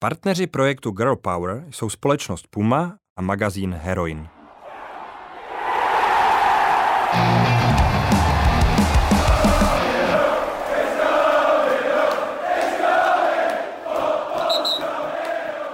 Partneři projektu Girl Power jsou společnost Puma a magazín Heroin.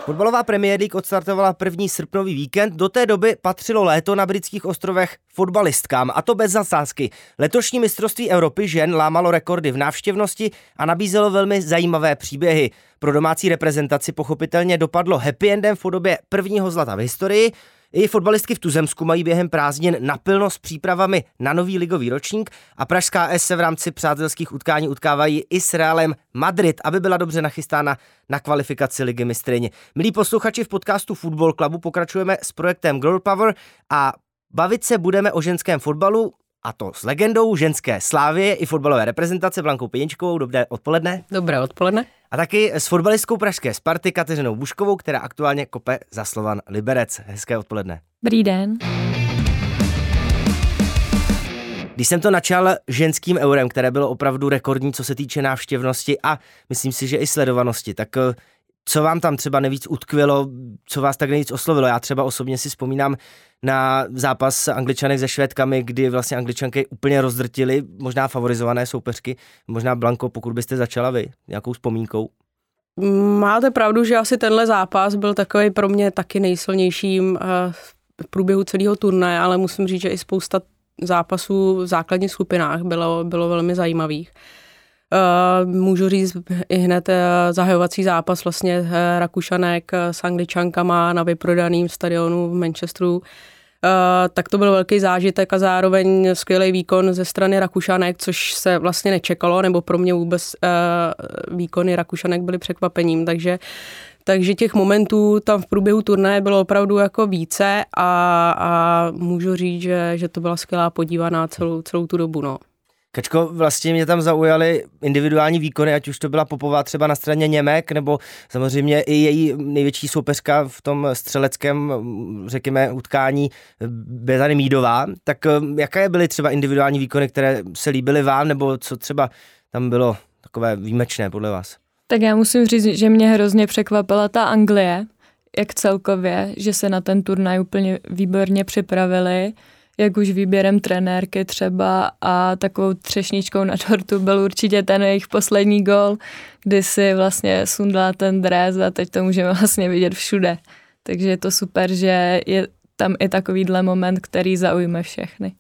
Fotbalová Premier League odstartovala první srpnový víkend, do té doby patřilo léto na britských ostrovech fotbalistkám, a to bez zasázky. Letošní mistrovství Evropy žen lámalo rekordy v návštěvnosti a nabízelo velmi zajímavé příběhy. Pro domácí reprezentaci pochopitelně dopadlo happy endem v podobě prvního zlata v historii, i fotbalistky v Tuzemsku mají během prázdnin napilno s přípravami na nový ligový ročník a Pražská S se v rámci přátelských utkání utkávají i s Realem Madrid, aby byla dobře nachystána na kvalifikaci ligy mistryně. Milí posluchači v podcastu Football Clubu pokračujeme s projektem Girl Power a bavit se budeme o ženském fotbalu, a to s legendou ženské slávy i fotbalové reprezentace Blankou Pěničkovou. Dobré odpoledne. Dobré odpoledne. A taky s fotbalistkou pražské Sparty Kateřinou Buškovou, která aktuálně kope za Slovan Liberec. Hezké odpoledne. Dobrý den. Když jsem to načal ženským eurem, které bylo opravdu rekordní, co se týče návštěvnosti a myslím si, že i sledovanosti, tak eh, co vám tam třeba nejvíc utkvělo, co vás tak nejvíc oslovilo? Já třeba osobně si vzpomínám na zápas Angličanek se Švédkami, kdy vlastně Angličanky úplně rozdrtili možná favorizované soupeřky. Možná Blanko, pokud byste začala vy nějakou vzpomínkou. Máte pravdu, že asi tenhle zápas byl takový pro mě taky nejsilnějším eh, v průběhu celého turnaje, ale musím říct, že i spousta zápasů v základních skupinách bylo, bylo velmi zajímavých. Uh, můžu říct i hned uh, zahajovací zápas vlastně uh, Rakušanek s Angličankama na vyprodaném stadionu v Manchesteru. Tak to byl velký zážitek a zároveň skvělý výkon ze strany Rakušanek, což se vlastně nečekalo, nebo pro mě vůbec výkony Rakušanek byly překvapením, takže takže těch momentů tam v průběhu turnaje bylo opravdu jako více a, a můžu říct, že, že to byla skvělá podívaná celou, celou tu dobu. No. Kačko, vlastně mě tam zaujaly individuální výkony, ať už to byla Popová třeba na straně Němek, nebo samozřejmě i její největší soupeřka v tom střeleckém, řekněme, utkání Betany Mídová. Tak eh, jaké byly třeba individuální výkony, které se líbily vám, nebo co třeba tam bylo takové výjimečné podle vás? Tak já musím říct, že mě hrozně překvapila ta Anglie, jak celkově, že se na ten turnaj úplně výborně připravili jak už výběrem trenérky třeba a takovou třešničkou na tortu byl určitě ten jejich poslední gol, kdy si vlastně sundala ten dres a teď to můžeme vlastně vidět všude. Takže je to super, že je tam i takovýhle moment, který zaujme všechny.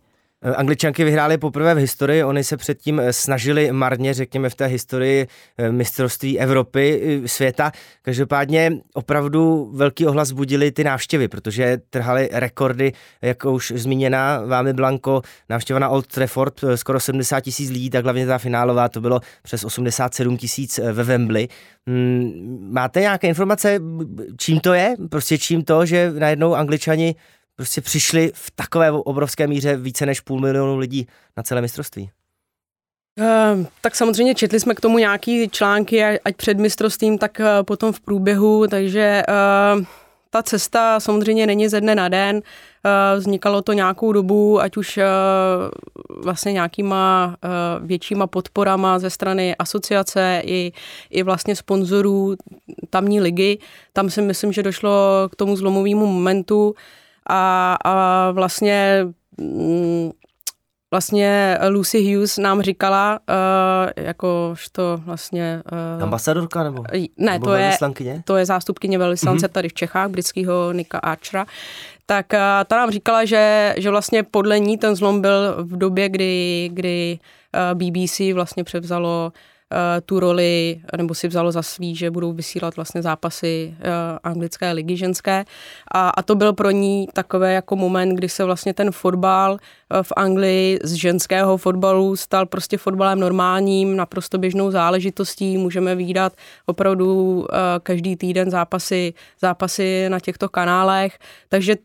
Eh, Angličanky vyhrály poprvé v historii, oni se předtím eh, snažili marně, řekněme, v té historii eh, mistrovství Evropy, světa. Každopádně opravdu velký ohlas budili ty návštěvy, protože trhaly rekordy, jako už zmíněná vámi Blanko, návštěva na Old Trafford, skoro 70 tisíc lidí, tak hlavně ta finálová, to bylo přes 87 tisíc ve Wembley. Hmm, máte nějaké informace, čím to je? Prostě čím to, že najednou Angličani prostě přišli v takové obrovské míře více než půl milionu lidí na celé mistrovství? Uh, tak samozřejmě četli jsme k tomu nějaký články, ať před mistrovstvím, tak uh, potom v průběhu, takže uh, ta cesta samozřejmě není ze dne na den, vznikalo to nějakou dobu, ať už vlastně nějakýma většíma podporama ze strany asociace i, i vlastně sponzorů tamní ligy. Tam si myslím, že došlo k tomu zlomovému momentu, a, a vlastně mm, vlastně Lucy Hughes nám říkala, uh, jakožto vlastně... Uh, Ambasadorka nebo? Ne, nebo to, je, to je zástupkyně velvyslance mm-hmm. tady v Čechách, britského Nika Archera. Tak uh, ta nám říkala, že, že vlastně podle ní ten zlom byl v době, kdy, kdy uh, BBC vlastně převzalo uh, tu roli, nebo si vzalo za svý, že budou vysílat vlastně zápasy eh, anglické ligy ženské. A, a to byl pro ní takové jako moment, kdy se vlastně ten fotbal eh, v Anglii z ženského fotbalu stal prostě fotbalem normálním, naprosto běžnou záležitostí. Můžeme výdat opravdu každý týden zápasy, zápasy na těchto kanálech. Takže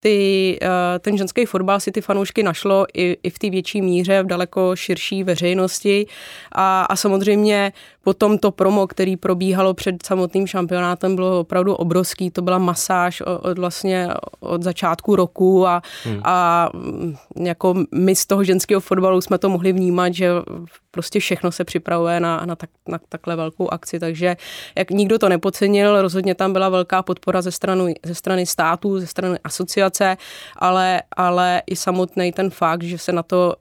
ty, eh, ten ženský fotbal si ty fanoušky našlo i, i v té větší míře, v daleko širší veřejnosti. A, a samozřejmě Potom to promo, který probíhalo před samotným šampionátem, bylo opravdu obrovský. To byla masáž od vlastně od začátku roku a, hmm. a mm, jako my z toho ženského fotbalu jsme to mohli vnímat, že prostě všechno se připravuje na, na, tak, na takhle velkou akci, takže jak nikdo to nepocenil, rozhodně tam byla velká podpora ze strany, ze strany států, ze strany asociace, ale, ale i samotný ten fakt, že se na to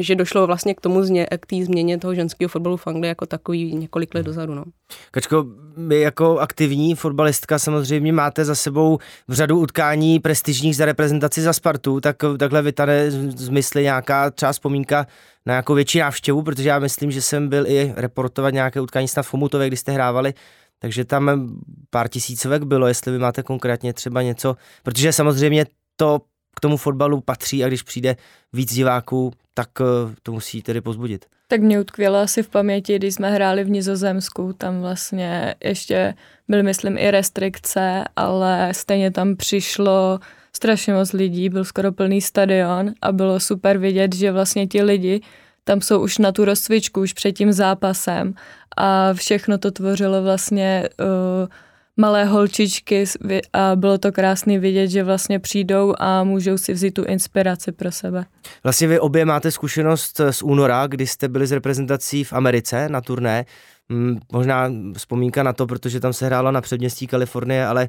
že došlo vlastně k tomu změ, k té změně toho ženského fotbalu v Anglii jako takový několik let dozadu. No. Kačko, vy jako aktivní fotbalistka samozřejmě máte za sebou v řadu utkání prestižních za reprezentaci za Spartu, tak takhle vytane z mysli nějaká třeba vzpomínka na nějakou větší návštěvu, protože já myslím, že jsem byl i reportovat nějaké utkání snad v Chomutově, kdy jste hrávali, takže tam pár tisícovek bylo, jestli vy máte konkrétně třeba něco, protože samozřejmě to k tomu fotbalu patří a když přijde víc diváků, tak eh, to musí tedy pozbudit. Tak mě utkvělo asi v paměti, když jsme hráli v Nizozemsku, tam vlastně ještě byly, myslím, i restrikce, ale stejně tam přišlo strašně moc lidí, byl skoro plný stadion a bylo super vidět, že vlastně ti lidi tam jsou už na tu rozcvičku, už před tím zápasem a všechno to tvořilo vlastně uh, malé holčičky a bylo to krásný vidět, že vlastně přijdou a můžou si vzít tu inspiraci pro sebe. Vlastně vy obě máte zkušenost z února, kdy jste byli z reprezentací v Americe na turné. Hmm, možná vzpomínka na to, protože tam se hrálo na předměstí Kalifornie, ale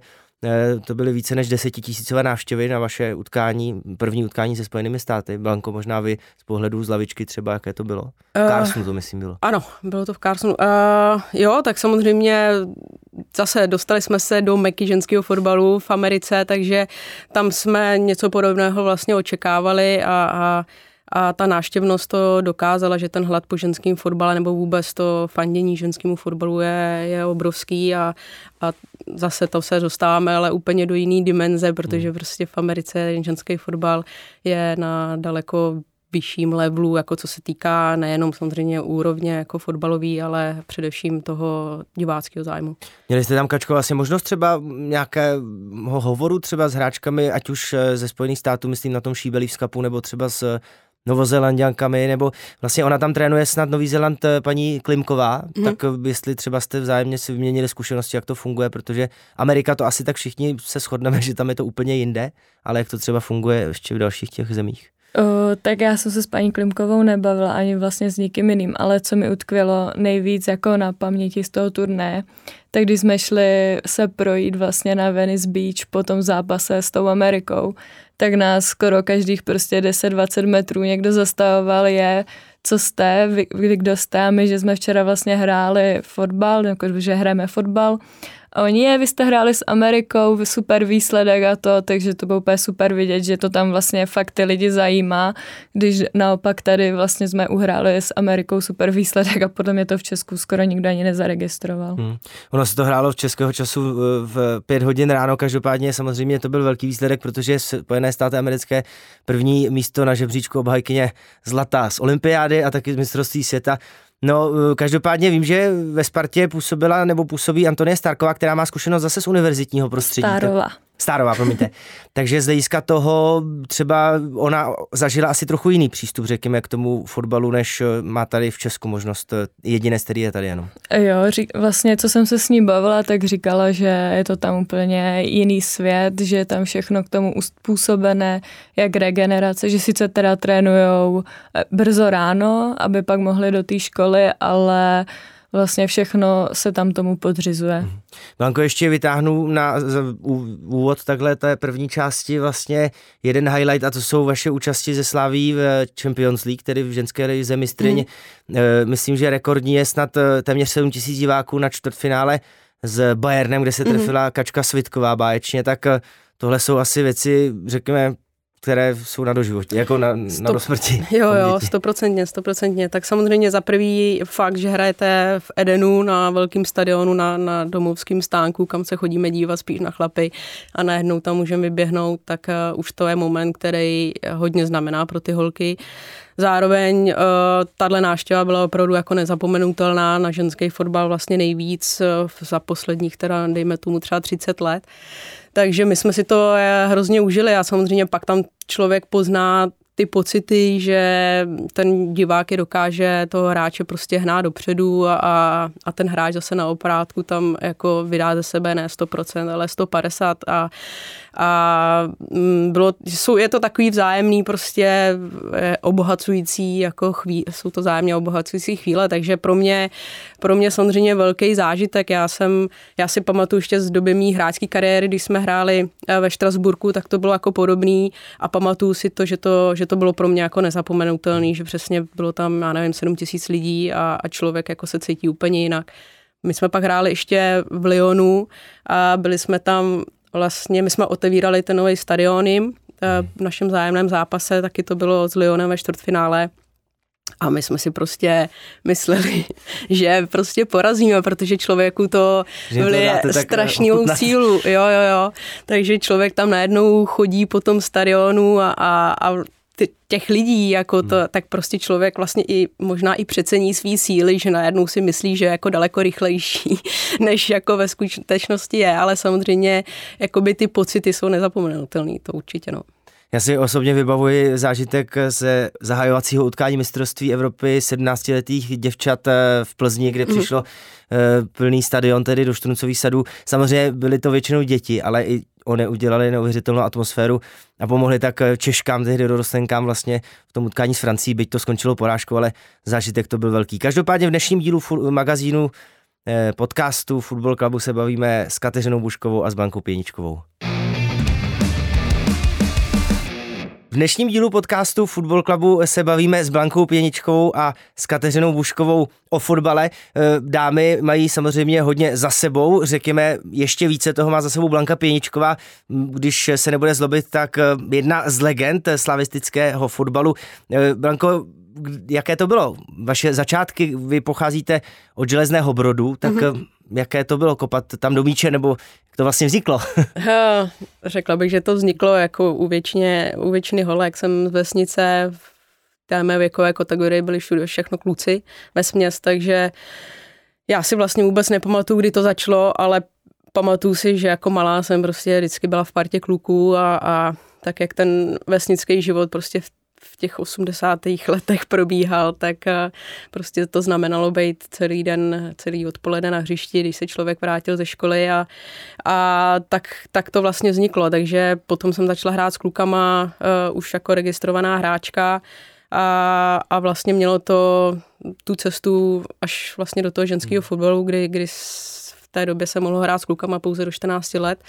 to byly více než desetitisícové návštěvy na vaše utkání, první utkání se Spojenými státy. Blanko, možná vy z pohledu z lavičky třeba, jaké to bylo? V uh, Carsonu to myslím bylo. Ano, bylo to v Carsonu. Uh, jo, tak samozřejmě zase dostali jsme se do meky ženského fotbalu v Americe, takže tam jsme něco podobného vlastně očekávali a, a a ta náštěvnost to dokázala, že ten hlad po ženském fotbale nebo vůbec to fandění ženskému fotbalu je, je obrovský a, a zase to se dostáváme ale úplně do jiný dimenze, protože hmm. prostě v Americe ženský fotbal je na daleko vyšším levelu, jako co se týká nejenom samozřejmě úrovně jako fotbalový, ale především toho diváckého zájmu. Měli jste tam, Kačko, vlastně možnost třeba nějakého hovoru třeba s hráčkami, ať už ze Spojených států, myslím na tom Šíbelívskapu, nebo třeba s Novozelandiankami, nebo vlastně ona tam trénuje snad Nový Zeland eh, paní Klimková, mm. tak eh, jestli třeba jste vzájemně si vyměnili zkušenosti, jak to funguje, protože Amerika to asi tak všichni se shodneme, že tam je to úplně jinde, ale jak to třeba funguje ještě v dalších těch zemích. O, tak já jsem se s paní Klimkovou nebavila ani vlastně s nikým jiným, ale co mi utkvělo nejvíc jako na paměti z toho turné, tak když jsme šli se projít vlastně na Venice Beach po tom zápase s tou Amerikou, tak nás skoro každých prostě 10-20 metrů někdo zastavoval je, co jste, vy, vy kdo jste a my, že jsme včera vlastně hráli fotbal, jako že hrajeme fotbal a oni je, vy jste hráli s Amerikou, super výsledek a to, takže to bylo úplně super vidět, že to tam vlastně fakt ty lidi zajímá, když naopak tady vlastně jsme uhráli s Amerikou super výsledek a podle mě to v Česku skoro nikdo ani nezaregistroval. Hmm. Ono se to hrálo v českého času v pět hodin ráno, každopádně samozřejmě to byl velký výsledek, protože Spojené státy americké první místo na žebříčku obhajkyně zlata z olympiády a taky z mistrovství světa No, eh, každopádně vím, že ve Spartě působila nebo působí Antonie Starková, která má zkušenost zase z univerzitního prostředí. Starova. Stárová, promiňte. Takže z hlediska toho třeba ona zažila asi trochu jiný přístup, řekněme, k tomu fotbalu, než eh, má tady v Česku možnost eh, jediné, který je tady jenom. Jo, řík, vlastně, co jsem se s ní bavila, tak říkala, že je to tam úplně jiný svět, že je tam všechno k tomu uspůsobené, jak regenerace, že sice teda trénujou eh, brzo ráno, aby pak mohli do té školy, ale vlastně všechno se tam tomu podřizuje. Mhm. Blanko, ještě vytáhnu na úvod takhle té první části vlastně jeden highlight a to jsou vaše účasti ze Slaví v Champions League, tedy v ženské lize mistryně. Mm. Myslím, že rekordní je snad eh, téměř 7 tisíc diváků na čtvrtfinále s Bayernem, kde se mhm. trefila mm. Kačka Svitková báječně, tak eh, tohle jsou asi věci, řekněme, které jsou na doživotě, jako na, Sto, na smrti. Jo, jo, stoprocentně, stoprocentně. Tak samozřejmě za prvý fakt, že hrajete v Edenu na velkém stadionu, na, na domovském stánku, kam se chodíme dívat spíš na chlapy a najednou tam můžeme vyběhnout, tak uh, už to je moment, který hodně znamená pro ty holky. Zároveň uh, tahle návštěva byla opravdu jako nezapomenutelná na ženský fotbal vlastně nejvíc uh, za posledních teda dejme tomu třeba 30 let. Takže my jsme si to hrozně užili a samozřejmě pak tam člověk pozná ty pocity, že ten divák je dokáže toho hráče prostě hnát dopředu a, a ten hráč zase na oprátku tam jako vydá ze sebe ne 100%, ale 150 a, a mm, bylo, jsou, je to takový vzájemný prostě eh, obohacující jako chví, jsou to vzájemně obohacující chvíle, takže pro mě, pro mě samozřejmě velký zážitek. Já jsem, já si pamatuju ještě z doby mý hráčské kariéry, když jsme hráli eh, ve Štrasburku, tak to bylo jako podobný a pamatuju si to, že to, že to bylo pro mě jako nezapomenutelný, že přesně bylo tam, já nevím, 7 tisíc lidí a, a člověk jako se cítí úplně jinak. My jsme pak hráli ještě v Lyonu a byli jsme tam vlastně, my jsme otevírali ten nový stadion jim, eh, v našem zájemném zápase, taky to bylo s Lyonem ve čtvrtfinále. A my jsme si prostě mysleli, že prostě porazíme, protože člověku to vlije strašnou sílu. Jo, jo, jo. Takže člověk tam najednou chodí po tom stadionu a, a, a těch lidí, jako to, hmm. tak prostě člověk vlastně i možná i přecení svý síly, že najednou si myslí, že je jako daleko rychlejší, než jako ve skutečnosti je, ale samozřejmě jakoby ty pocity jsou nezapomenutelné, to určitě no. Já si osobně vybavuji zážitek ze zahajovacího utkání mistrovství Evropy 17-letých děvčat eh, v Plzni, kde mhm. přišlo mm. plný stadion, tedy do Štruncových sadů. Samozřejmě byly to většinou děti, ale i oni udělali neuvěřitelnou atmosféru a pomohli tak eh, Češkám, tehdy dorostenkám vlastně v tom utkání s Francií, byť to skončilo porážkou, ale zážitek to byl velký. Každopádně v dnešním dílu magazínu podcastu Football Clubu se bavíme s Kateřinou Buškovou a s Blankou Pěničkovou. Dnešním dílu podcastu Football Clubu se bavíme s Blankou Pěničkovou a s Kateřinou Buškovou o fotbale. Eh, dámy mají samozřejmě hodně za sebou, řekněme, ještě více toho má za sebou Blanka Pěničková, když se nebude zlobit, tak eh, jedna z legend slavistického fotbalu. Eh, Blanko, jaké to bylo? Vaše začátky, vy pocházíte od Železného Brodu, tak mm-hmm. Jaké to bylo kopat tam do míče, nebo jak to vlastně vzniklo? Řekla bych, že to vzniklo jako u, většině, u většiny holek. Jsem z vesnice, v té mé věkové kategorii byli všude všechno kluci ve směs, takže já si vlastně vůbec nepamatuju, kdy to začalo, ale pamatuju si, že jako malá jsem prostě vždycky byla v partě kluků a, a tak jak ten vesnický život prostě v v těch 80. letech probíhal, tak eh, prostě to znamenalo být celý den, celý odpoledne na hřišti, když se člověk vrátil ze školy a, a tak, tak to vlastně vzniklo. Takže potom jsem začala hrát s klukama uh, už jako registrovaná hráčka a, a vlastně mělo to tu cestu až vlastně do toho ženského fotbalu, kdy, kdy v té době se mohlo hrát s klukama pouze do 14 let.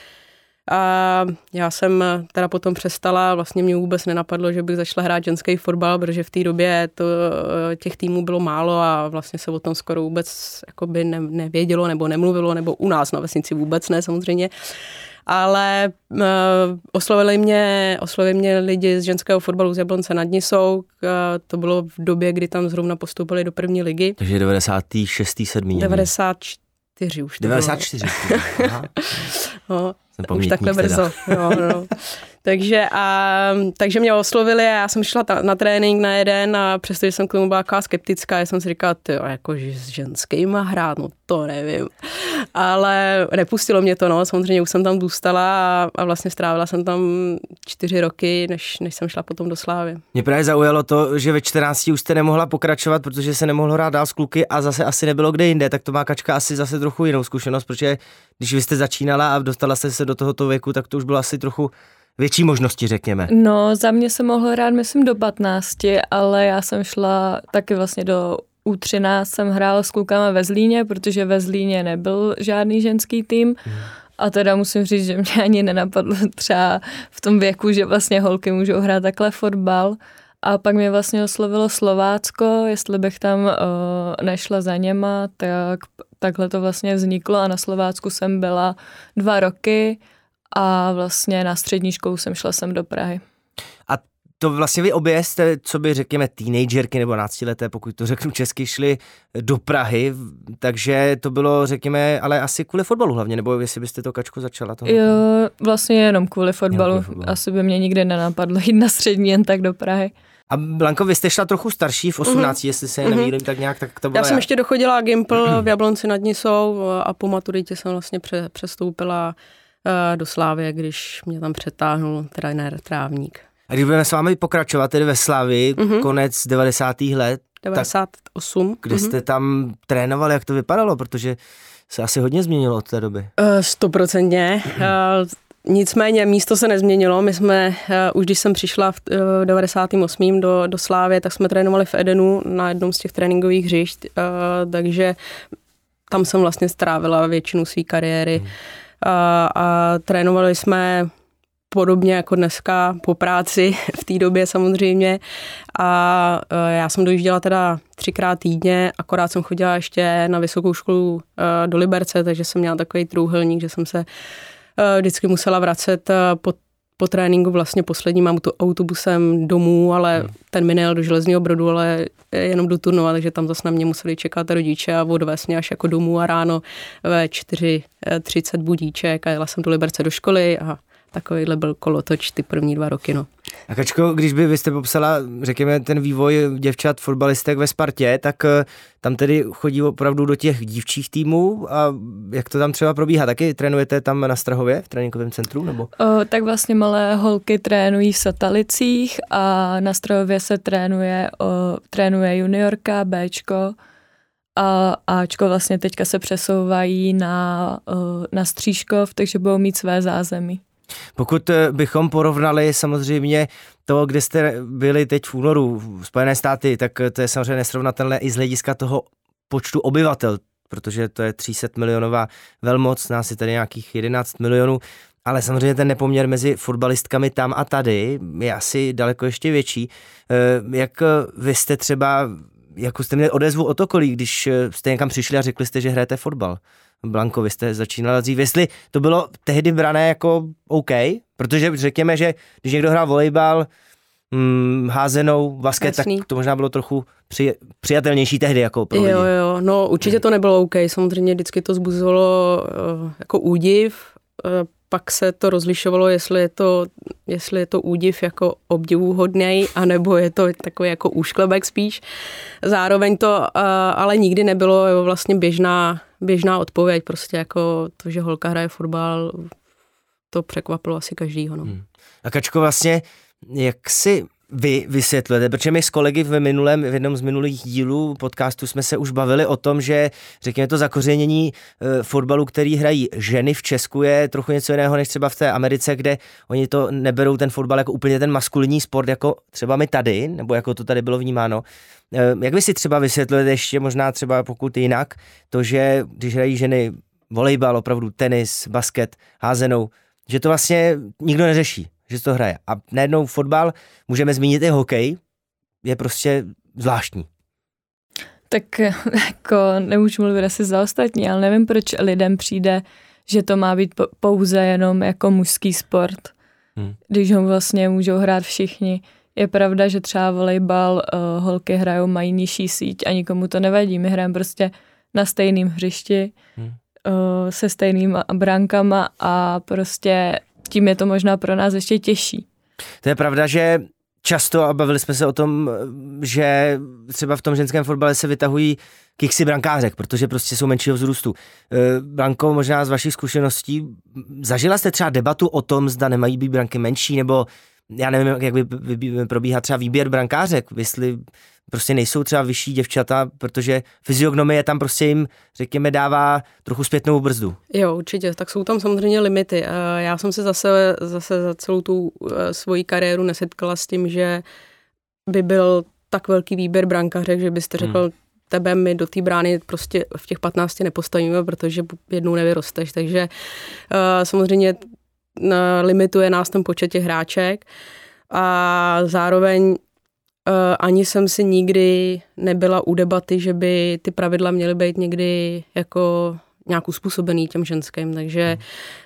A já jsem teda potom přestala, vlastně mě vůbec nenapadlo, že bych začala hrát ženský fotbal, protože v té době to, těch týmů bylo málo a vlastně se o tom skoro vůbec jakoby ne, nevědělo nebo nemluvilo, nebo u nás na vesnici vůbec ne samozřejmě. Ale uh, oslovili mě, oslovili mě lidi z ženského fotbalu z Jablonce nad Nisou. Uh, to bylo v době, kdy tam zrovna postoupili do první ligy. Takže 96. 7. 94 už. 94. no, už takhle brzo. No, no. takže, a, takže mě oslovili a já jsem šla ta, na trénink na jeden a přestože jsem k tomu byla skeptická, já jsem si říkala, ty jako s ženskýma hrát, no to nevím. Ale nepustilo mě to, no, samozřejmě už jsem tam zůstala a, a vlastně strávila jsem tam čtyři roky, než, než jsem šla potom do Slávy. Mě právě zaujalo to, že ve 14 už jste nemohla pokračovat, protože se nemohlo hrát dál s kluky a zase asi nebylo kde jinde, tak to má Kačka asi zase trochu jinou zkušenost, protože když vy jste začínala a dostala jste se do tohoto věku, tak to už bylo asi trochu větší možnosti, řekněme. No, za mě se mohlo hrát, myslím, do 15, ale já jsem šla taky vlastně do U13, jsem hrála s klukama ve Zlíně, protože ve Zlíně nebyl žádný ženský tým. Hmm. A teda musím říct, že mě ani nenapadlo třeba v tom věku, že vlastně holky můžou hrát takhle fotbal. A pak mě vlastně oslovilo Slovácko, jestli bych tam uh, nešla za něma, tak takhle to vlastně vzniklo a na Slovácku jsem byla dva roky a vlastně na střední školu jsem šla sem do Prahy. A to vlastně vy obě jste, co by řekněme, teenagerky nebo náctileté, pokud to řeknu česky, šli do Prahy, takže to bylo, řekněme, ale asi kvůli fotbalu hlavně, nebo jestli byste to kačku začala? To jo, vlastně jenom kvůli fotbalu. Jenom kvůli fotbalu. Asi by mě nikdy nenapadlo jít na střední jen tak do Prahy. A Blanko, vy jste šla trochu starší, v 18, mm-hmm. jestli se mm-hmm. nemýlím, tak nějak tak to bylo. Já jsem ještě dochodila Gimpl v Jablonci nad Nisou a po maturitě jsem vlastně pře- přestoupila do Slávy, když mě tam přetáhnul trenér Trávník. A když budeme s vámi pokračovat tedy ve Slavii, mm-hmm. konec 90. let, 98. kde mm-hmm. jste tam trénovali, jak to vypadalo, protože se asi hodně změnilo od té doby. Stoprocentně. Uh, Nicméně místo se nezměnilo. My jsme, už když jsem přišla v uh, 98. do, do Slávě, tak jsme trénovali v Edenu na jednom z těch tréninkových hřišť, takže tam jsem vlastně strávila většinu své kariéry. Hmm. A, a trénovali jsme podobně jako dneska po práci v té době samozřejmě. A já jsem dojížděla teda třikrát týdně, akorát jsem chodila ještě na vysokou školu do Liberce, takže jsem měla takový trůhelník, že jsem se vždycky musela vracet po, po tréninku vlastně posledním auto, autobusem domů, ale hmm. ten mi nejel do Železního Brodu, ale jenom do Turnova, takže tam zase na mě museli čekat rodiče a odvést mě až jako domů a ráno ve 4.30 budíček a jela jsem do Liberce do školy a takovýhle byl kolotoč ty první dva roky. No. A Kačko, když by vy jste popsala, řekněme, ten vývoj děvčat fotbalistek ve Spartě, tak eh, tam tedy chodí opravdu do těch dívčích týmů a jak to tam třeba probíhá? Taky trénujete tam na Strahově v tréninkovém centru? Nebo? O, tak vlastně malé holky trénují v Satalicích a na Strahově se trénuje, o, trénuje juniorka, Bčko, a Ačko vlastně teďka se přesouvají na, na Střížkov, takže budou mít své zázemí. Pokud eh, bychom porovnali samozřejmě to, kde jste byli teď v únoru v Spojené státy, tak eh, to je samozřejmě nesrovnatelné i z hlediska toho počtu obyvatel, protože to je 300 milionová velmoc, nás je tady nějakých 11 milionů, ale samozřejmě ten nepoměr mezi fotbalistkami tam a tady je asi daleko ještě větší. Eh, jak vy jste třeba, jako jste měli odezvu o to, když jste někam přišli a řekli jste, že hrajete fotbal? Blanko, vy jste začínala dřív, jestli to bylo tehdy brané jako OK, protože řekněme, že když někdo hrál volejbal, hmm, házenou, basket, Jasný. tak to možná bylo trochu při, přijatelnější tehdy jako pro lidi. Jo, jo, no určitě to nebylo OK, samozřejmě vždycky to zbuzovalo uh, jako údiv, uh, pak se to rozlišovalo, jestli je to, jestli je to údiv jako obdivuhodný, anebo je to takový jako úšklebek spíš. Zároveň to uh, ale nikdy nebylo vlastně běžná běžná odpověď, prostě jako to, že holka hraje fotbal, to překvapilo asi každýho. No. Hmm. A Kačko, vlastně, jak si vy vysvětlujete, protože my s kolegy v minulém, v jednom z minulých dílů podcastu jsme se už bavili o tom, že řekněme to zakořenění e, fotbalu, který hrají ženy v Česku je trochu něco jiného než třeba v té Americe, kde oni to neberou ten fotbal jako úplně ten maskulinní sport, jako třeba my tady, nebo jako to tady bylo vnímáno. E, jak vy si třeba vysvětlujete ještě možná třeba pokud jinak, to, že když hrají ženy volejbal, opravdu tenis, basket, házenou, že to vlastně nikdo neřeší že to hraje. A najednou fotbal, můžeme zmínit i hokej, je prostě zvláštní. Tak jako nemůžu mluvit asi za ostatní, ale nevím, proč lidem přijde, že to má být pouze jenom jako mužský sport, hmm. když ho vlastně můžou hrát všichni. Je pravda, že třeba volejbal uh, holky hrajou, mají nižší síť a nikomu to nevadí. My hrajeme prostě na stejném hřišti, hmm. uh, se stejnýma bránkama a prostě tím je to možná pro nás ještě těžší. To je pravda, že často, a bavili jsme se o tom, že třeba v tom ženském fotbale se vytahují kiksy brankářek, protože prostě jsou menšího vzrůstu. Eh, Branko, možná z vašich zkušeností, zažila jste třeba debatu o tom, zda nemají být branky menší, nebo já nevím, jak by, probíhá třeba výběr brankářek, jestli prostě nejsou třeba vyšší děvčata, protože fyziognomie tam prostě jim, řekněme, dává trochu zpětnou brzdu. Jo, určitě, tak jsou tam samozřejmě limity. Já jsem se zase, zase za celou tu eh, svoji kariéru nesetkala s tím, že by byl tak velký výběr brankařek, že byste řekl, hmm. tebe my do té brány prostě v těch 15 nepostavíme, protože jednou nevyrosteš, takže uh, samozřejmě limituje nás ten počet těch hráček a zároveň ani jsem si nikdy nebyla u debaty, že by ty pravidla měly být někdy jako nějak uspůsobený těm ženským, takže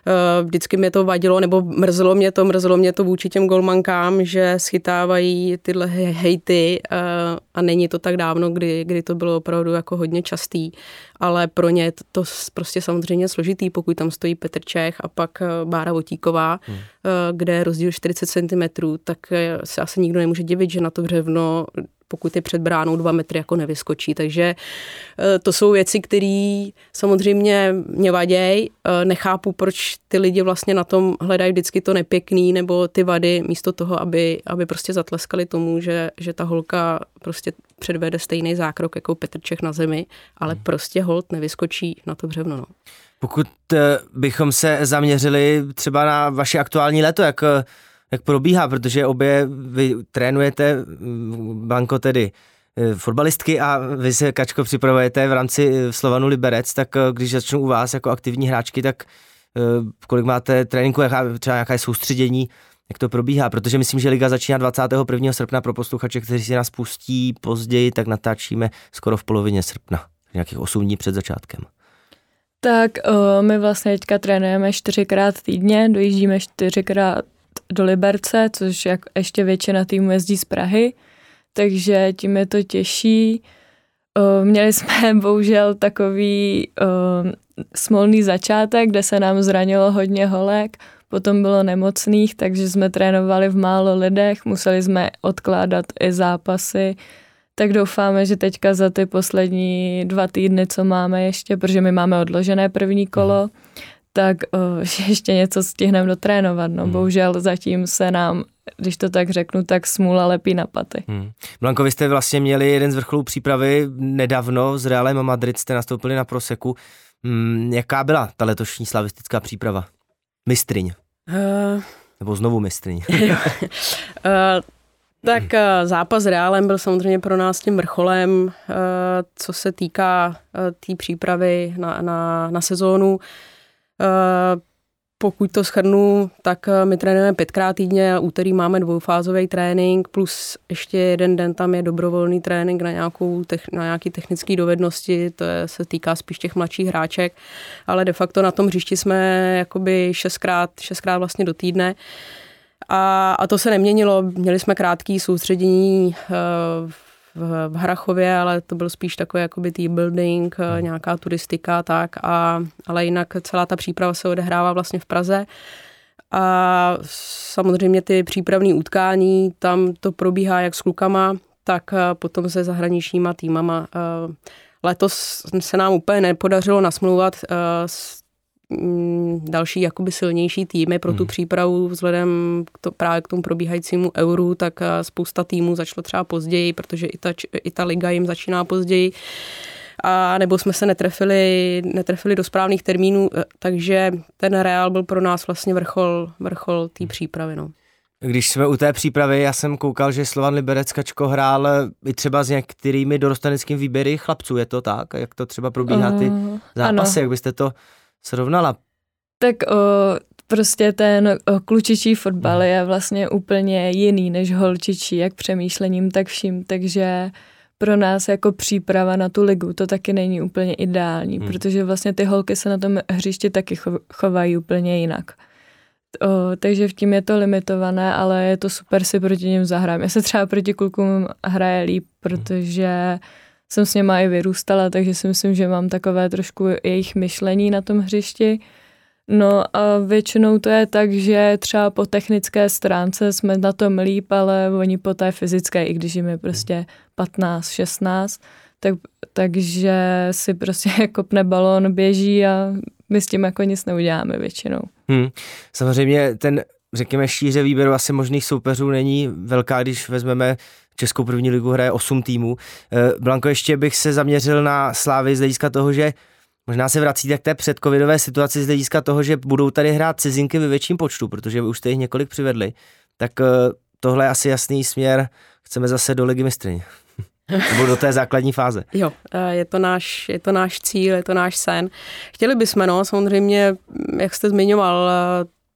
uh, vždycky mě to vadilo, nebo mrzelo mě to, mrzelo mě to vůči těm golmankám, že schytávají tyhle hejty uh, a není to tak dávno, kdy, kdy to bylo opravdu jako hodně častý, ale pro ně je to, to prostě samozřejmě složitý, pokud tam stojí Petr Čech a pak uh, Bára Votíková, hmm. kde je rozdíl 40 cm, tak se asi nikdo nemůže divit, že na to břevno pokud je před bránou dva metry, jako nevyskočí. Takže eh, to jsou věci, které samozřejmě mě vadějí. Eh, nechápu, proč ty lidi vlastně na tom hledají vždycky to nepěkný nebo ty vady, místo toho, aby, aby prostě zatleskali tomu, že, že ta holka prostě předvede stejný zákrok jako Petr Čech na zemi, ale hmm. prostě hold nevyskočí na to břevno. No. Pokud eh, bychom se zaměřili třeba na vaše aktuální leto, jak, jak probíhá, protože obě vy trénujete, Blanko tedy eh, fotbalistky a vy se, Kačko, připravujete v rámci Slovanu Liberec, tak když začnu u vás jako aktivní hráčky, tak kolik máte tréninku, jaká, třeba jaká je soustředění, jak to probíhá, protože myslím, že liga začíná 21. srpna pro posluchače, kteří si nás pustí později, tak natáčíme skoro v polovině srpna, nějakých 8 dní před začátkem. Tak my vlastně teďka trénujeme čtyřikrát týdně, dojíždíme čtyřikrát do Liberce, což jak ještě většina týmu jezdí z Prahy, takže tím je to těžší. O, měli jsme bohužel takový o, smolný začátek, kde se nám zranilo hodně holek, potom bylo nemocných, takže jsme trénovali v málo lidech, museli jsme odkládat i zápasy, tak doufáme, že teďka za ty poslední dva týdny, co máme ještě, protože my máme odložené první kolo, tak uh, ještě něco stihneme dotrénovat. No. Hmm. Bohužel zatím se nám, když to tak řeknu, tak smůla lepí na paty. Hmm. Blanko, vy jste vlastně měli jeden z vrcholů přípravy nedávno s Realem Madrid, jste nastoupili na Proseku. Hmm, jaká byla ta letošní slavistická příprava? Mistryň. Uh... Nebo znovu mistryň. uh, tak eh, zápas s Reálem byl samozřejmě pro nás tím vrcholem, eh, co se týká té tý přípravy na, na, na sezónu. Pokud to schrnu, tak my trénujeme pětkrát týdně, úterý máme dvoufázový trénink, plus ještě jeden den tam je dobrovolný trénink na, nějakou, na nějaký technické dovednosti, to je, se týká spíš těch mladších hráček, ale de facto na tom hřišti jsme jakoby šestkrát, šestkrát vlastně do týdne. Uh, a, a to se neměnilo. Měli jsme krátký soustředění eh, v, v Hrachově, ale to byl spíš takový jakoby team building, eh, hmm. nějaká turistika tak, a, ale jinak celá ta příprava se odehrává vlastně v Praze. A samozřejmě ty přípravné utkání, tam to probíhá jak s klukama, tak eh, potom se zahraničníma týmama. Letos se nám úplně nepodařilo nasmluvat s další jakoby silnější týmy pro tu hmm. přípravu vzhledem k to, právě k tomu probíhajícímu euru, tak eh, spousta týmů začalo třeba později, protože i ta, i ta liga jim začíná později a nebo jsme se netrefili, netrefili do správných termínů, eh, takže ten Real byl pro nás vlastně vrchol, vrchol té hmm. přípravy. No. Když jsme u té přípravy, já jsem koukal, že Slovan Liberec Kačko hrál i třeba s některými dorostaneckými výběry chlapců, je to tak? Jak to třeba probíhá ty zápasy, ano. jak byste to srovnala? Tak o, prostě ten o, klučičí fotbal hmm. je vlastně úplně jiný než holčičí, jak přemýšlením, tak vším, takže pro nás jako příprava na tu ligu to taky není úplně ideální, hmm. protože vlastně ty holky se na tom hřišti taky chovají úplně jinak. O, takže v tím je to limitované, ale je to super si proti něm zahrát. Já se třeba proti klukům hraje líp, protože jsem s něma i vyrůstala, takže si myslím, že mám takové trošku jejich myšlení na tom hřišti. No a většinou to je tak, že třeba po technické stránce jsme na tom líp, ale oni po té fyzické, i když jim je prostě 15, 16, tak, takže si prostě kopne balón, běží a my s tím jako nic neuděláme většinou. Hmm. Samozřejmě ten, řekněme, šíře výběru asi možných soupeřů není velká, když vezmeme Českou první ligu hraje 8 týmů. Eh, Blanko, ještě bych se zaměřil na Slávy z hlediska toho, že možná se vracíte k té předcovidové situaci z hlediska toho, že budou tady hrát cizinky ve větším počtu, protože už jste jich několik přivedli. Tak eh, tohle je asi jasný směr. Chceme zase do ligy mistryň. Nebo do té základní fáze. Jo, eh, je to, náš, je to náš cíl, je to náš sen. Chtěli bychom, no, samozřejmě, jak jste zmiňoval,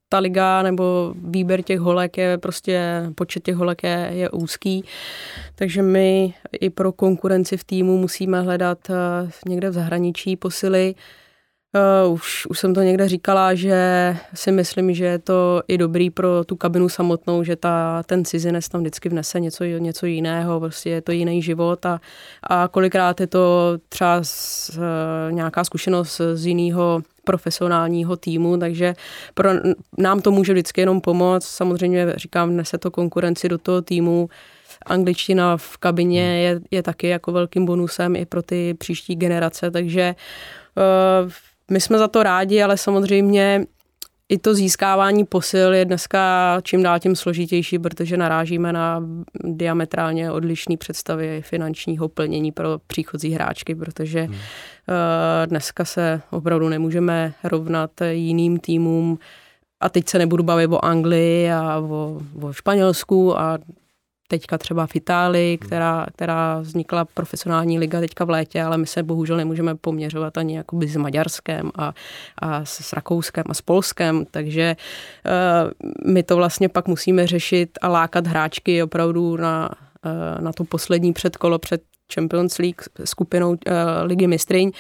ta liga nebo výběr těch holek je prostě, počet těch holek je, je úzký, takže my i pro konkurenci v týmu musíme hledat eh, někde v zahraničí posily. Uh, už, už jsem to někde říkala, že si myslím, že je to i dobrý pro tu kabinu samotnou, že ta, ten cizinec tam vždycky vnese něco, něco jiného, prostě je to jiný život a, a kolikrát je to třeba z, uh, nějaká zkušenost z jiného profesionálního týmu, takže pro, nám to může vždycky jenom pomoct. Samozřejmě říkám, nese to konkurenci do toho týmu, angličtina v kabině hmm. je, je taky jako velkým bonusem i pro ty příští generace, takže uh, my jsme za to rádi, ale samozřejmě i to získávání posil je dneska čím dál tím složitější, protože narážíme na diametrálně odlišné představy finančního plnění pro příchozí hráčky, protože hmm. dneska se opravdu nemůžeme rovnat jiným týmům a teď se nebudu bavit o Anglii a o, o Španělsku a teďka třeba v Itálii, hmm. která, která vznikla profesionální liga teďka v létě, ale my se bohužel nemůžeme poměřovat ani jakoby s Maďarskem a, a s Rakouskem a s Polskem, takže uh, my to vlastně pak musíme řešit a lákat hráčky opravdu na, uh, na to poslední předkolo před Champions League skupinou uh, ligy mistryň. Uh,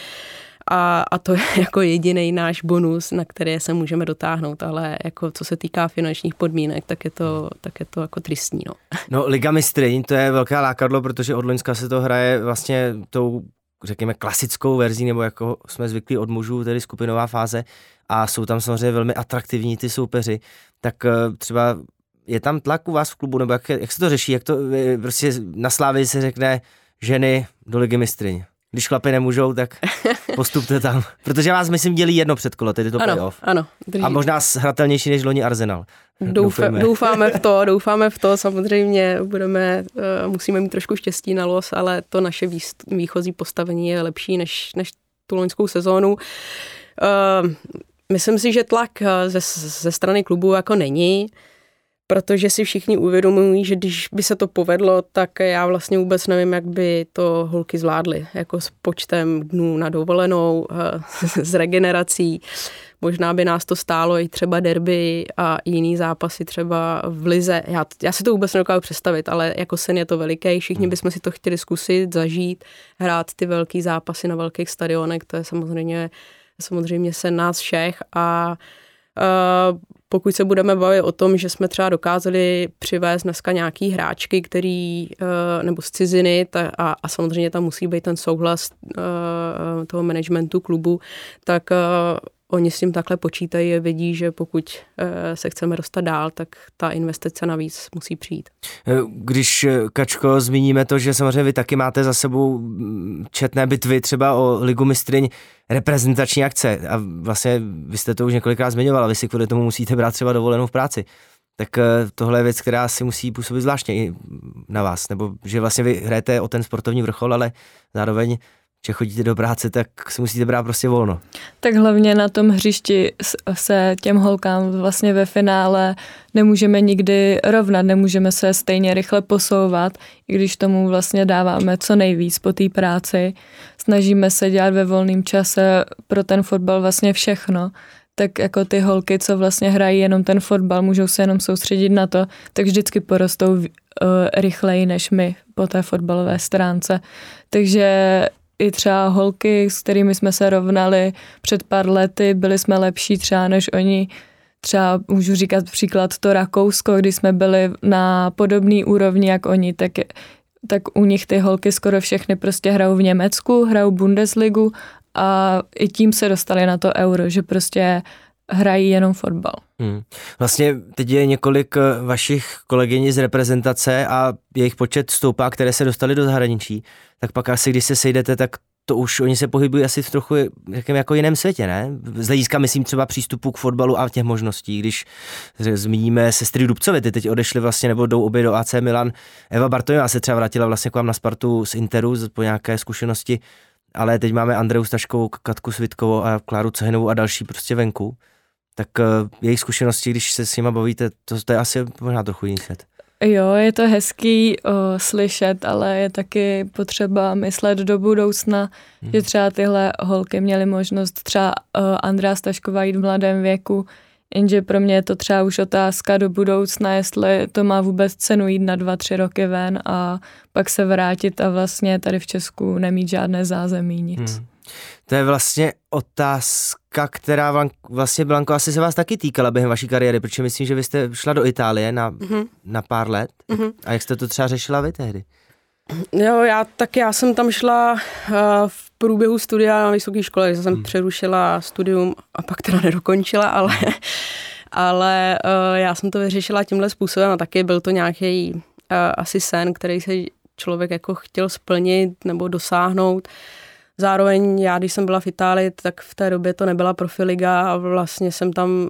a, a to je jako jediný náš bonus, na který se můžeme dotáhnout, ale jako co se týká finančních podmínek, tak je to, tak je to jako tristní. No. no Liga mistryň, to je velká lákadlo, protože od Loňska se to hraje vlastně tou řekněme klasickou verzí, nebo jako jsme zvyklí od mužů, tedy skupinová fáze a jsou tam samozřejmě velmi atraktivní ty soupeři, tak eh, třeba je tam tlak u vás v klubu, nebo jak, jak se to řeší, jak to eh, prostě na Slávě se řekne ženy do ligy mistryň? Když chlapi nemůžou, tak postupte tam. Protože vás, myslím, dělí jedno předkolo, tedy to ano, playoff. Ano, drží. A možná hratelnější než loni Arsenal. Doufáme. doufáme v to, doufáme v to, samozřejmě budeme, uh, musíme mít trošku štěstí na los, ale to naše výchozí postavení je lepší než, než tu loňskou sezónu. Uh, myslím si, že tlak eh, ze, ze strany klubu jako není. Uh, protože si všichni uvědomují, že když by se to povedlo, tak já vlastně vůbec nevím, jak by to holky zvládly, jako s počtem dnů na dovolenou, eh, s regenerací. Možná by nás to stálo i třeba derby a jiný zápasy třeba v Lize. Já, já si to vůbec nedokážu představit, ale jako sen je to veliký, všichni hmm. bychom si to chtěli zkusit, zažít, hrát ty velký zápasy na velkých stadionech, to je samozřejmě, samozřejmě sen nás všech a uh, pokud se budeme bavit o tom, že jsme třeba dokázali přivést dneska nějaký hráčky, který, eh, nebo z ciziny, ta, a, a samozřejmě tam musí být ten souhlas eh, toho managementu klubu, tak eh, oni s tím takhle počítají a vědí, že pokud se chceme dostat dál, tak ta investice navíc musí přijít. Když, Kačko, zmíníme to, že samozřejmě vy taky máte za sebou mm, četné bitvy třeba o Ligu mistryň, reprezentační akce a vlastně vy jste to už několikrát zmiňovala, vy si kvůli tomu musíte brát třeba dovolenou v práci. Tak eh, tohle je věc, která si musí působit zvláštně i na vás, nebo že vlastně vy hrajete o ten sportovní vrchol, ale zároveň že chodíte do práce, tak si musíte brát prostě volno. Tak hlavně na tom hřišti se těm holkám vlastně ve finále nemůžeme nikdy rovnat, nemůžeme se stejně rychle posouvat, i když tomu vlastně dáváme co nejvíc po té práci. Snažíme se dělat ve volném čase pro ten fotbal vlastně všechno, tak jako ty holky, co vlastně hrají jenom ten fotbal, můžou se jenom soustředit na to, tak vždycky porostou uh, rychleji než my po té fotbalové stránce. Takže i třeba holky, s kterými jsme se rovnali před pár lety, byli jsme lepší třeba než oni. Třeba můžu říkat příklad to Rakousko, kdy jsme byli na podobné úrovni jak oni, tak, tak u nich ty holky skoro všechny prostě hrajou v Německu, hrajou Bundesligu a i tím se dostali na to euro, že prostě hrají jenom fotbal. Hmm. Vlastně teď je několik eh, vašich kolegyní z reprezentace a jejich počet stoupá, které se dostali do zahraničí, tak pak asi když se sejdete, tak to už oni se pohybují asi v trochu jakém jako jiném světě, ne? Z hlediska, myslím, třeba přístupu k fotbalu a těch možností, když zmíníme sestry Dubcovi, ty teď odešly vlastně, nebo jdou obě do AC Milan. Eva Bartojová se třeba vrátila vlastně k vám na Spartu z Interu po nějaké zkušenosti, ale teď máme Andreu Staškovou, Katku Svitkovou a Kláru Cehinovou a další prostě venku tak uh, jejich zkušenosti, když se s nimi bavíte, to, to je asi možná trochu jiný svět. Jo, je to hezký o, slyšet, ale je taky potřeba myslet do budoucna, hmm. že třeba tyhle holky měly možnost třeba o, Andrá Stašková jít v mladém věku, jenže pro mě je to třeba už otázka do budoucna, jestli to má vůbec cenu jít na dva, tři roky ven a pak se vrátit a vlastně tady v Česku nemít žádné zázemí, nic. Hmm. To je vlastně otázka, která vlastně, Blanko, asi se vás taky týkala během vaší kariéry, protože myslím, že vy jste šla do Itálie na, mm-hmm. na pár let. Mm-hmm. A jak jste to třeba řešila vy tehdy? Jo, já tak já jsem tam šla uh, v průběhu studia na vysoké škole, že jsem hmm. přerušila studium a pak teda nedokončila, ale, ale uh, já jsem to vyřešila tímhle způsobem a taky byl to nějaký asi sen, který se člověk jako chtěl splnit nebo dosáhnout. Zároveň já, když jsem byla v Itálii, tak v té době to nebyla profiliga a vlastně jsem tam, uh,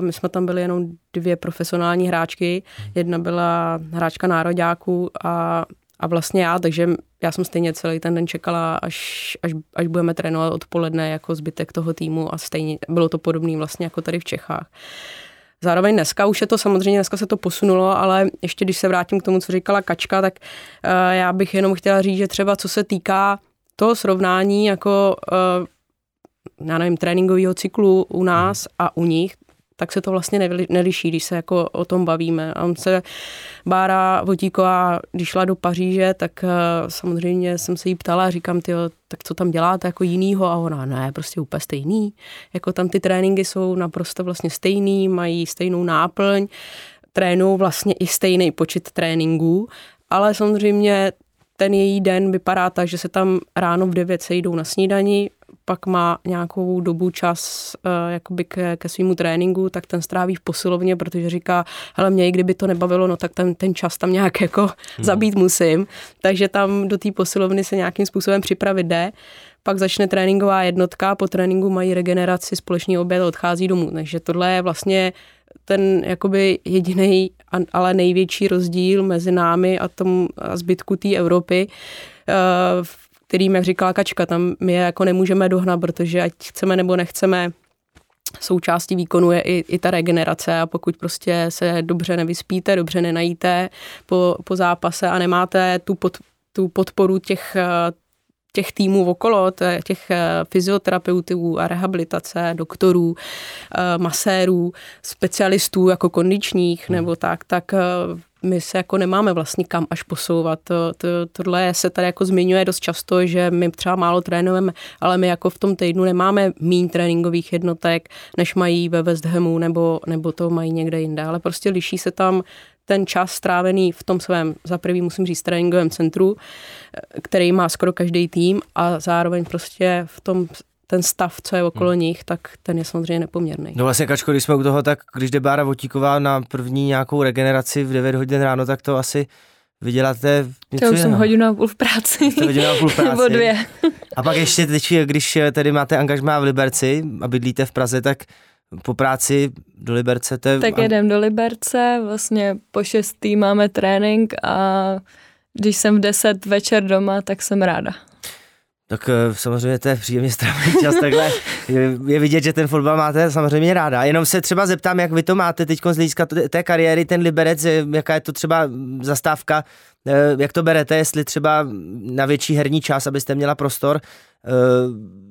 my jsme tam byli jenom dvě profesionální hráčky. Jedna byla hráčka nároďáků a, a vlastně já, takže já jsem stejně celý ten den čekala, až, až, až budeme trénovat odpoledne jako zbytek toho týmu a stejně bylo to podobné vlastně jako tady v Čechách. Zároveň dneska už je to samozřejmě, dneska se to posunulo, ale ještě když se vrátím k tomu, co říkala Kačka, tak uh, já bych jenom chtěla říct, že třeba co se týká toho srovnání jako, uh, já nevím, tréninkového cyklu u nás a u nich, tak se to vlastně neliší, když se jako o tom bavíme. A on se, Bára Votíková, když šla do Paříže, tak uh, samozřejmě jsem se jí ptala a říkám, ty, tak co tam děláte jako jinýho? A ona, ne, prostě úplně stejný. Jako tam ty tréninky jsou naprosto vlastně stejný, mají stejnou náplň, trénují vlastně i stejný počet tréninků, ale samozřejmě ten její den vypadá tak, že se tam ráno v 9 sejdou na snídani, pak má nějakou dobu čas uh, jakoby ke, ke svýmu tréninku, tak ten stráví v posilovně, protože říká, hele, mě i kdyby to nebavilo, no tak ten, ten čas tam nějak jako hmm. zabít musím. Takže tam do té posilovny se nějakým způsobem připravit jde. Pak začne tréninková jednotka, po tréninku mají regeneraci, společný oběd odchází domů. Takže tohle je vlastně ten jakoby jediný, ale největší rozdíl mezi námi a, tom, a zbytku té Evropy, eh, kterým, jak říkala Kačka, tam my je jako nemůžeme dohnat, protože ať chceme nebo nechceme, součástí výkonu je i, i ta regenerace a pokud prostě se dobře nevyspíte, dobře nenajíte po, po zápase a nemáte tu, pod, tu podporu těch, těch týmů okolo, těch eh, fyzioterapeutů a rehabilitace, doktorů, eh, masérů, specialistů jako kondičních hmm. nebo tak, tak eh, my se jako nemáme vlastně kam až posouvat. To, to, tohle se tady jako zmiňuje dost často, že my třeba málo trénujeme, ale my jako v tom týdnu nemáme mín tréninkových jednotek, než mají ve West Hamu nebo, nebo to mají někde jinde, ale prostě liší se tam ten čas strávený v tom svém, za prvý musím říct, tréninkovém centru, který má skoro každý tým a zároveň prostě v tom ten stav, co je okolo hmm. nich, tak ten je samozřejmě nepoměrný. No vlastně, Kačko, když jsme u toho, tak když jde Bára Votíková na první nějakou regeneraci v 9 hodin ráno, tak to asi vyděláte něco To už jsem hodinu a půl v práci. To hodinu a půl v práci. Nebo dvě. A pak ještě teď, když tedy máte angažmá v Liberci a bydlíte v Praze, tak po práci do Liberce? To je... Tak jedem do Liberce, vlastně po šestý máme trénink a když jsem v deset večer doma, tak jsem ráda. Tak eh, samozřejmě to je příjemně strávený čas takhle. Je, je vidět, že ten fotbal máte samozřejmě ráda. Jenom se třeba zeptám, jak vy to máte teď z hlediska té kariéry, ten Liberec, jaká je to třeba zastávka, eh, jak to berete, jestli třeba na větší herní čas, abyste měla prostor, eh,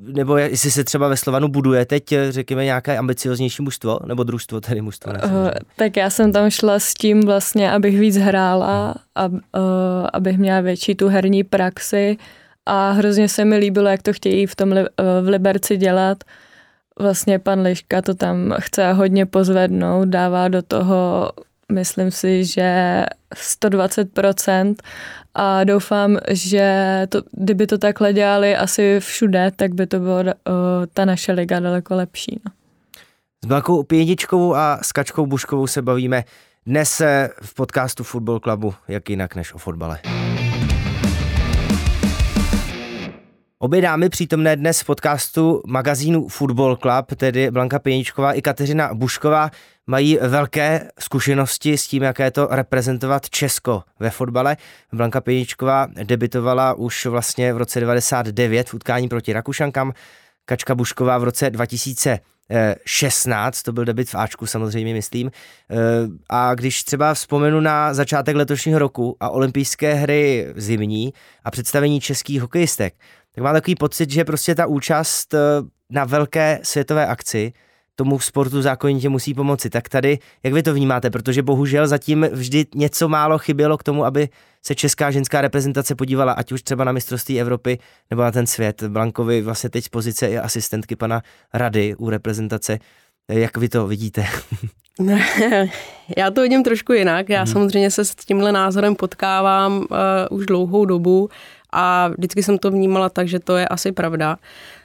nebo jestli se třeba ve Slovanu buduje teď, řekněme, nějaké ambicioznější mužstvo, nebo družstvo, tedy mužstvo. Uh, tak já jsem tam šla s tím vlastně, abych víc hrála, a, uh, abych měla větší tu herní praxi, a hrozně se mi líbilo, jak to chtějí v tom v Liberci dělat. Vlastně pan Liška to tam chce hodně pozvednout, dává do toho, myslím si, že 120% a doufám, že to, kdyby to takhle dělali asi všude, tak by to bylo o, ta naše liga daleko lepší. No. S Blankou Pěničkovou a s Kačkou Buškovou se bavíme dnes v podcastu Football Clubu, jak jinak než o fotbale. Obě dámy přítomné dnes v podcastu magazínu Football Club, tedy Blanka Pěničková i Kateřina Bušková, mají velké zkušenosti s tím, jaké to reprezentovat Česko ve fotbale. Blanka Pěničková debitovala už vlastně v roce 99 v utkání proti Rakušankám, Kačka Bušková v roce 2016, to byl debit v Ačku samozřejmě, myslím. Eh, a když třeba vzpomenu na začátek letošního roku a olympijské hry zimní a představení českých hokejistek, tak mám takový pocit, že prostě ta účast eh, na velké světové akci tomu sportu zákonitě musí pomoci. Tak tady, jak vy to vnímáte? Protože bohužel zatím vždy něco málo chybělo k tomu, aby se česká ženská reprezentace podívala, ať už třeba na mistrovství Evropy nebo na ten svět. Blankovi vlastně teď z pozice i asistentky pana Rady u reprezentace. Jak vy to vidíte? Já to vidím trošku jinak. Já hmm. samozřejmě se s tímhle názorem potkávám uh, už dlouhou dobu a vždycky jsem to vnímala tak, že to je asi pravda.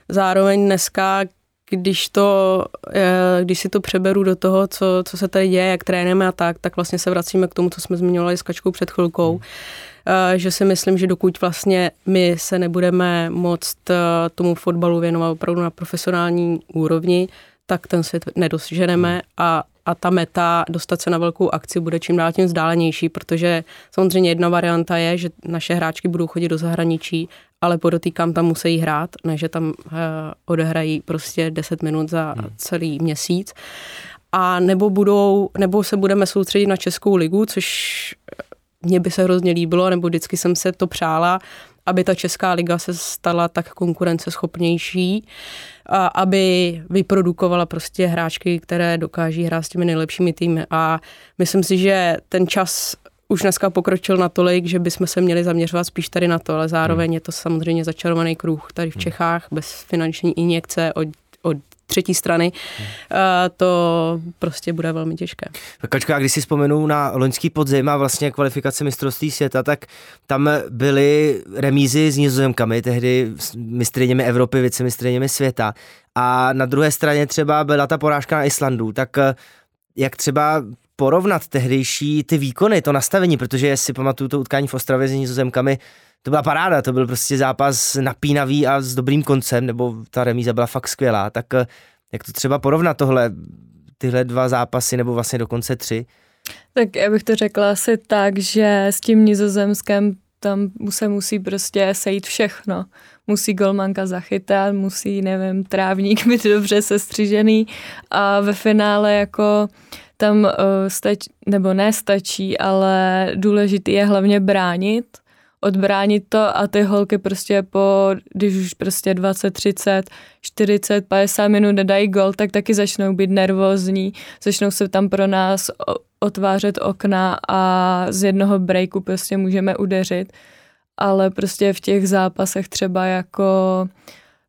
Zároveň dneska když, to, eh, když si to přeberu do toho, co, co se tady děje, jak trénujeme a tak, tak vlastně se vracíme k tomu, co jsme zmiňovali s Kačkou před chvilkou. Hmm. Že si myslím, že dokud vlastně my se nebudeme moct tomu fotbalu věnovat opravdu na profesionální úrovni, tak ten svět nedoženeme hmm. a a ta meta dostat se na velkou akci bude čím dál tím vzdálenější, protože samozřejmě jedna varianta je, že naše hráčky budou chodit do zahraničí, ale podotýkám, tam musí hrát, ne že tam uh, odehrají prostě 10 minut za hmm. celý měsíc. A nebo budou, nebo se budeme soustředit na Českou ligu, což mně by se hrozně líbilo, nebo vždycky jsem se to přála, aby ta Česká liga se stala tak konkurenceschopnější, a aby vyprodukovala prostě hráčky, které dokáží hrát s těmi nejlepšími týmy. A myslím si, že ten čas už dneska pokročil natolik, že bychom se měli zaměřovat spíš tady na to, ale zároveň hmm. je to samozřejmě začarovaný kruh tady v hmm. Čechách bez finanční injekce od, od třetí strany, hmm. to prostě bude velmi těžké. Kačko, já když si vzpomenu na loňský podzim a vlastně kvalifikace mistrovství světa, tak tam byly remízy s nizozemkami, tehdy mistriněmi Evropy, vicemistriněmi světa. A na druhé straně třeba byla ta porážka na Islandu, tak eh, jak třeba porovnat tehdejší ty výkony, to nastavení, protože si pamatuju to utkání v Ostravě s nizozemkami, to byla paráda, to byl prostě zápas napínavý a s dobrým koncem, nebo ta remíza byla fakt skvělá, tak eh, jak to třeba porovnat tohle, tyhle dva zápasy, nebo vlastně dokonce tři? Tak já bych to řekla asi tak, že s tím nizozemském tam se musí prostě sejít všechno. Musí golmanka zachytat, musí, nevím, trávník být dobře sestřižený a ve finále jako tam uh, stač, nebo nestačí, ale důležitý je hlavně bránit odbránit to a ty holky prostě po, když už prostě 20, 30, 40, 50 minut nedají gol, tak taky začnou být nervózní, začnou se tam pro nás otvářet okna a z jednoho breaku prostě můžeme udeřit, ale prostě v těch zápasech třeba jako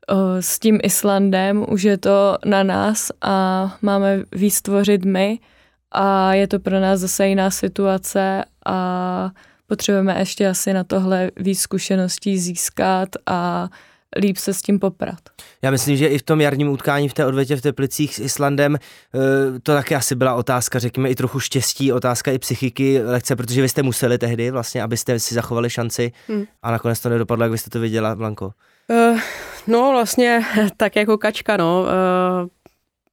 o, s tím Islandem už je to na nás a máme víc tvořit my a je to pro nás zase jiná situace a potřebujeme ještě asi na tohle víc zkušeností získat a líp se s tím poprat. Já myslím, že i v tom jarním utkání v té odvětě v Teplicích s Islandem eh, to taky asi byla otázka, řekněme i trochu štěstí, otázka i psychiky lehce, protože vy jste museli tehdy vlastně, abyste si zachovali šanci hmm. a nakonec to nedopadlo, jak vy jste to viděla, Blanko. Uh, no vlastně tak jako kačka, no. Uh,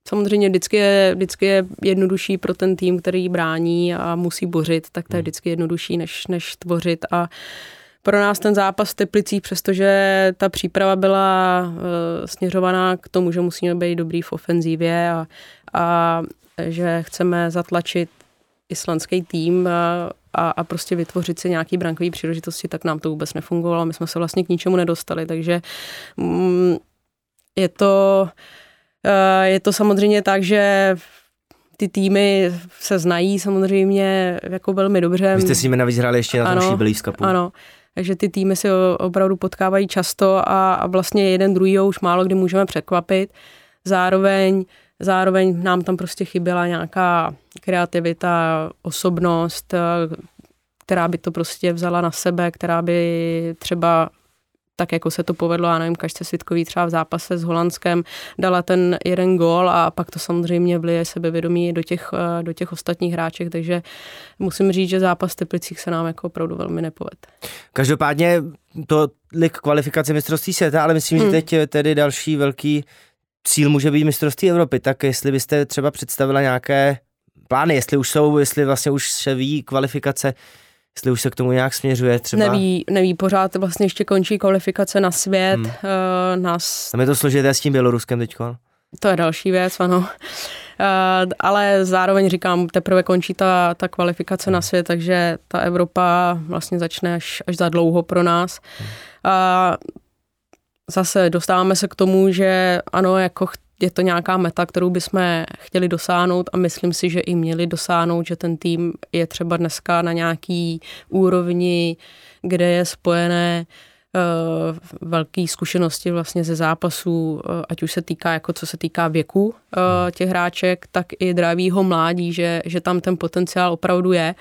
Samozřejmě vždycky je, vždycky je jednodušší pro ten tým, který brání a musí bořit, tak to je hmm. vždycky jednodušší, než, než tvořit a pro nás ten zápas v Teplicích, přestože ta příprava byla uh, směřovaná k tomu, že musíme být dobrý v ofenzívě a, a že chceme zatlačit islandský tým a, a, a prostě vytvořit si nějaký brankový příležitosti, tak nám to vůbec nefungovalo. My jsme se vlastně k ničemu nedostali, takže mm, je to Eh, je to samozřejmě tak, že ty týmy se znají samozřejmě jako velmi dobře. Vy jste s nimi navíc hráli ještě na ano, tom Beliefs Cupu. Ano, takže ty týmy se opravdu potkávají často a, a vlastně jeden druhý už málo kdy můžeme překvapit. Zároveň, zároveň nám tam prostě chyběla nějaká kreativita, osobnost, eh, která by to prostě vzala na sebe, která by třeba tak jako se to povedlo, já nevím, Kašce Svitkový třeba v zápase s Holandskem dala ten jeden gól a pak to samozřejmě vlije sebevědomí do těch, eh, do těch ostatních hráček, takže musím říct, že zápas v Teplicích se nám jako opravdu velmi nepovede. Každopádně to lik kvalifikace mistrovství světa, ale myslím, hmm. že teď tedy další velký cíl může být mistrovství Evropy, tak jestli byste třeba představila nějaké plány, jestli už jsou, jestli vlastně už se ví kvalifikace jestli už se k tomu nějak směřuje třeba. Neví, neví pořád vlastně ještě končí kvalifikace na svět. Hmm. Uh, nás... Tam je to složité s tím Běloruskem teď. To je další věc, ano. Uh, ale zároveň říkám, teprve končí ta, ta kvalifikace hmm. na svět, takže ta Evropa vlastně začne až, až za dlouho pro nás. Hmm. Uh, zase dostáváme se k tomu, že ano, jako je to nějaká meta, kterou bychom chtěli dosáhnout a myslím si, že i měli dosáhnout, že ten tým je třeba dneska na nějaký úrovni, kde je spojené uh, velké zkušenosti vlastně ze zápasů, uh, ať už se týká, jako co se týká věku uh, těch hráček, tak i dravýho mládí, že, že tam ten potenciál opravdu je.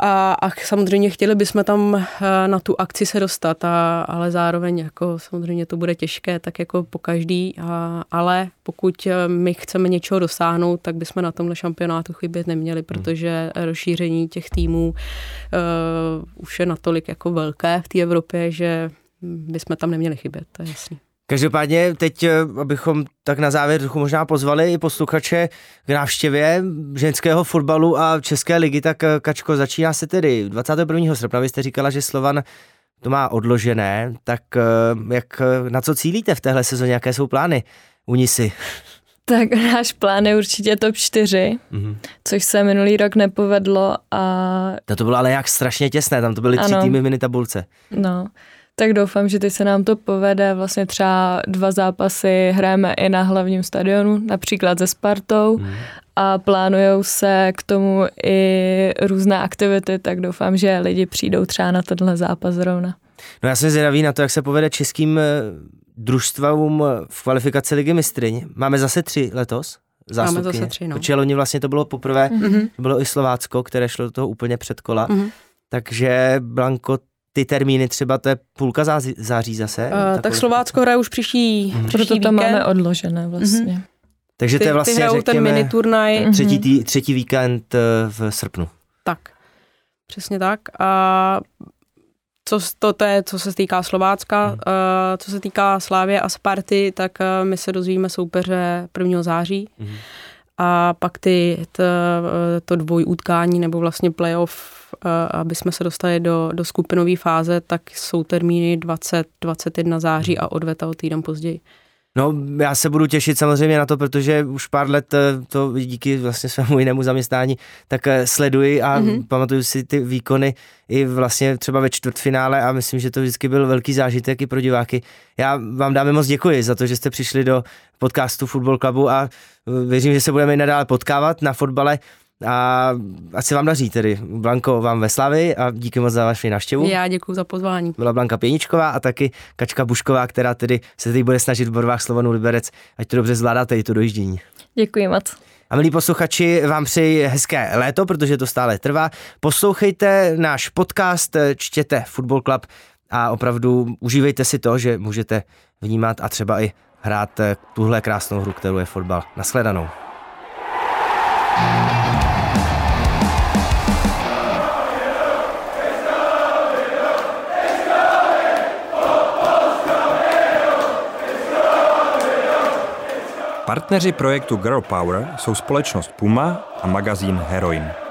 A, a samozřejmě chtěli bychom tam eh, na tu akci se dostat, a, ale zároveň jako samozřejmě to bude těžké, tak jako po každý, a, ale pokud eh, my chceme něčeho dosáhnout, tak bychom na tomhle šampionátu chybět neměli, hmm. protože rozšíření těch týmů uh, už je natolik jako velké v té Evropě, že bychom tam neměli chybět, to je jasný. Každopádně teď, eh, abychom tak na závěr trochu možná pozvali i posluchače k návštěvě ženského fotbalu a České ligy, tak eh, Kačko, začíná se tedy 21. srpna. Vy jste říkala, že Slovan to má odložené, tak eh, jak, na co cílíte v téhle sezóně, jaké jsou plány u Nisy? Tak náš plán je určitě top 4, mm-hmm. což se minulý rok nepovedlo a... To, to bylo ale jak strašně těsné, tam to byly tři ano. týmy v mini tabulce. No, tak doufám, že teď se nám to povede. Vlastně třeba dva zápasy hrajeme i na hlavním stadionu, například se Spartou hmm. a plánujou se k tomu i různé aktivity, tak doufám, že lidi přijdou třeba na tenhle zápas zrovna. No já jsem zvědavý na to, jak se povede českým eh, družstvům v kvalifikaci ligy mistryň. Máme zase tři letos? Zástupky. Máme zase tři, no. Protože loni vlastně to bylo poprvé, mm-hmm. to bylo i Slovácko, které šlo do toho úplně před kola. Mm-hmm. Takže Blanko, ty termíny, třeba to je půlka září, září zase? Uh, tak Slovácko hraje už příští, mm. příští Proto to máme odložené vlastně. Mm-hmm. Takže ty, to je vlastně, ty řekněme, ten mini turnaj. Třetí, tý, třetí víkend eh, v srpnu. Tak, přesně tak. A co, to, to je, co se týká Slovácka, hmm. uh, co se týká Slávě a Sparty, tak uh, my se dozvíme soupeře 1. září. Hmm. A pak ty, to, to dvoj utkání nebo vlastně playoff aby jsme se dostali do, do skupinové fáze, tak jsou termíny 20, 21 září a odveta o týden později. No, já se budu těšit samozřejmě na to, protože už pár let eh, to díky vlastně svému jinému zaměstnání tak eh, sleduji a mm-hmm. pamatuju si ty výkony i vlastně třeba ve čtvrtfinále a myslím, že to vždycky byl velký zážitek i pro diváky. Já vám dáme moc děkuji za to, že jste přišli do podcastu Football Clubu a eh, věřím, že se budeme i nadále potkávat na fotbale. A ať se vám daří tedy. Blanko vám ve slavy a díky moc za vaši návštěvu. Já děkuji za pozvání. Byla Blanka Pěničková a taky Kačka Bušková, která tedy se teď bude snažit v Borvách Slovanu Liberec, ať to dobře zvládáte i to dojíždění. Děkuji moc. A milí posluchači, vám přeji hezké léto, protože to stále trvá. Poslouchejte náš podcast, čtěte Football Club a opravdu užívejte si to, že můžete vnímat a třeba i hrát tuhle krásnou hru, kterou je fotbal. Naschledanou. Partneři projektu Girl Power jsou společnost Puma a magazín Heroin.